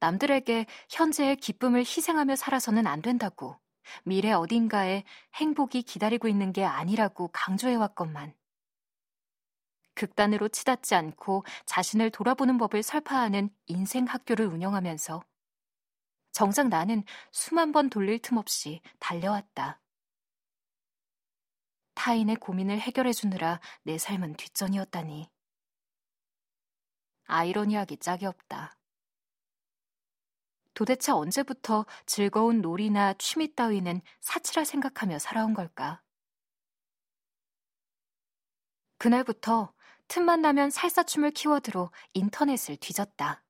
남들에게 현재의 기쁨을 희생하며 살아서는 안 된다고 미래 어딘가에 행복이 기다리고 있는 게 아니라고 강조해왔건만 극단으로 치닫지 않고 자신을 돌아보는 법을 설파하는 인생 학교를 운영하면서 정작 나는 수만 번 돌릴 틈 없이 달려왔다. 타인의 고민을 해결해 주느라 내 삶은 뒷전이었다니. 아이러니하기 짝이 없다. 도대체 언제부터 즐거운 놀이나 취미 따위는 사치라 생각하며 살아온 걸까? 그날부터 틈만 나면 살사춤을 키워드로 인터넷을 뒤졌다.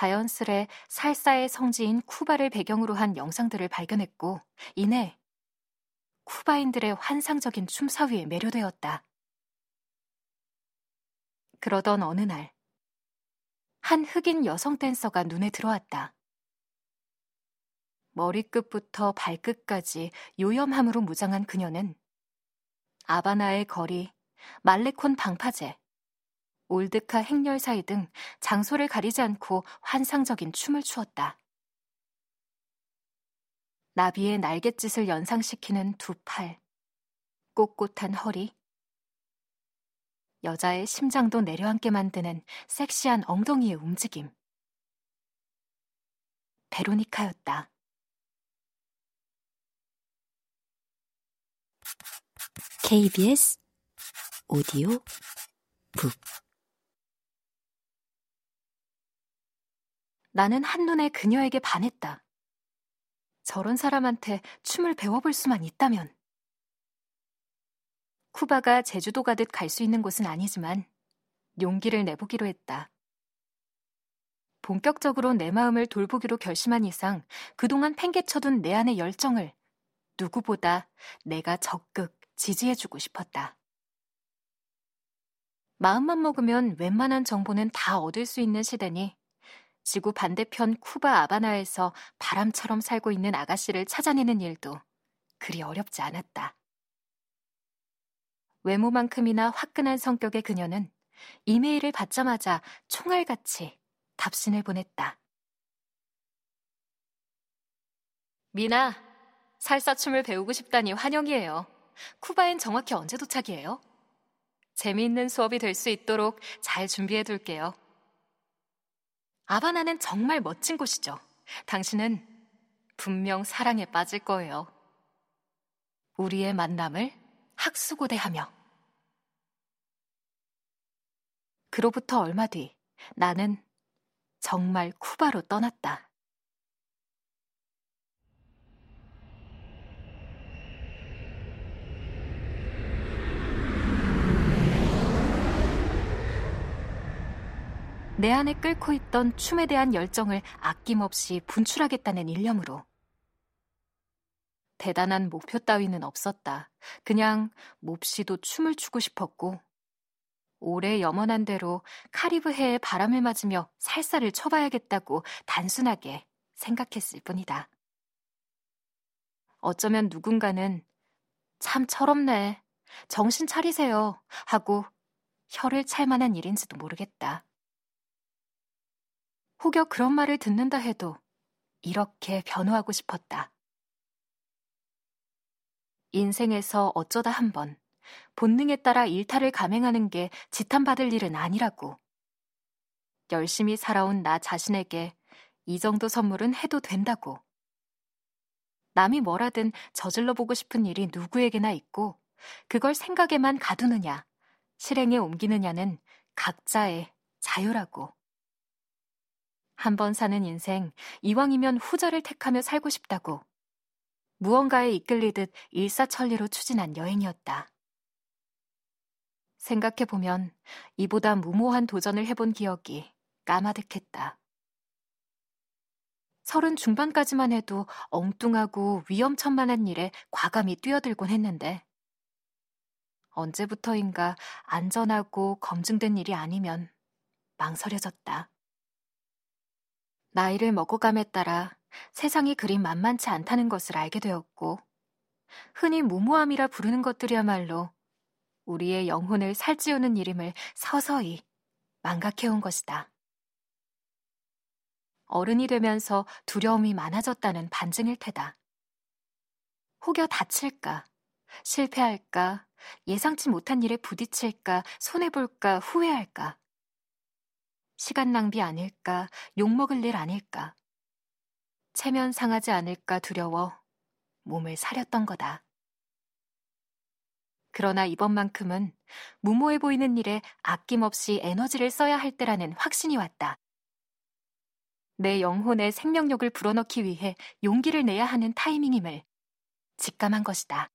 자연스레 살사의 성지인 쿠바를 배경으로 한 영상들을 발견했고, 이내 쿠바인들의 환상적인 춤사위에 매료되었다. 그러던 어느 날, 한 흑인 여성 댄서가 눈에 들어왔다. 머리끝부터 발끝까지 요염함으로 무장한 그녀는 아바나의 거리, 말레콘 방파제, 올드카 행렬 사이 등 장소를 가리지 않고 환상적인 춤을 추었다. 나비의 날갯짓을 연상시키는 두 팔, 꼿꼿한 허리, 여자의 심장도 내려앉게 만드는 섹시한 엉덩이의 움직임. 베로니카였다. KBS 오디오 북 나는 한눈에 그녀에게 반했다. 저런 사람한테 춤을 배워볼 수만 있다면. 쿠바가 제주도 가듯 갈 수 있는 곳은 아니지만 용기를 내보기로 했다. 본격적으로 내 마음을 돌보기로 결심한 이상 그동안 팽개쳐둔 내 안의 열정을 누구보다 내가 적극 지지해주고 싶었다. 마음만 먹으면 웬만한 정보는 다 얻을 수 있는 시대니 지구 반대편 쿠바 아바나에서 바람처럼 살고 있는 아가씨를 찾아내는 일도 그리 어렵지 않았다. 외모만큼이나 화끈한 성격의 그녀는 이메일을 받자마자 총알같이 답신을 보냈다. 미나, 살사춤을 배우고 싶다니 환영이에요. 쿠바엔 정확히 언제 도착이에요? 재미있는 수업이 될 수 있도록 잘 준비해 둘게요. 아바나는 정말 멋진 곳이죠. 당신은 분명 사랑에 빠질 거예요. 우리의 만남을 학수고대하며. 그로부터 얼마 뒤 나는 정말 쿠바로 떠났다. 내 안에 끓고 있던 춤에 대한 열정을 아낌없이 분출하겠다는 일념으로. 대단한 목표 따위는 없었다. 그냥 몹시도 춤을 추고 싶었고, 오래 염원한 대로 카리브해의 바람을 맞으며 살사를 쳐봐야겠다고 단순하게 생각했을 뿐이다. 어쩌면 누군가는 참 철없네. 정신 차리세요. 하고 혀를 찰 만한 일인지도 모르겠다. 혹여 그런 말을 듣는다 해도 이렇게 변호하고 싶었다. 인생에서 어쩌다 한 번 본능에 따라 일탈을 감행하는 게 지탄받을 일은 아니라고. 열심히 살아온 나 자신에게 이 정도 선물은 해도 된다고. 남이 뭐라든 저질러 보고 싶은 일이 누구에게나 있고, 그걸 생각에만 가두느냐, 실행에 옮기느냐는 각자의 자유라고. 한 번 사는 인생, 이왕이면 후자를 택하며 살고 싶다고 무언가에 이끌리듯 일사천리로 추진한 여행이었다. 생각해보면 이보다 무모한 도전을 해본 기억이 까마득했다. 서른 중반까지만 해도 엉뚱하고 위험천만한 일에 과감히 뛰어들곤 했는데, 언제부터인가 안전하고 검증된 일이 아니면 망설여졌다. 나이를 먹어감에 따라 세상이 그리 만만치 않다는 것을 알게 되었고, 흔히 무모함이라 부르는 것들이야말로 우리의 영혼을 살찌우는 일임을 서서히 망각해온 것이다. 어른이 되면서 두려움이 많아졌다는 반증일 테다. 혹여 다칠까, 실패할까, 예상치 못한 일에 부딪힐까, 손해볼까, 후회할까. 시간 낭비 아닐까, 욕먹을 일 아닐까. 체면 상하지 않을까 두려워 몸을 사렸던 거다. 그러나 이번만큼은 무모해 보이는 일에 아낌없이 에너지를 써야 할 때라는 확신이 왔다. 내 영혼의 생명력을 불어넣기 위해 용기를 내야 하는 타이밍임을 직감한 것이다.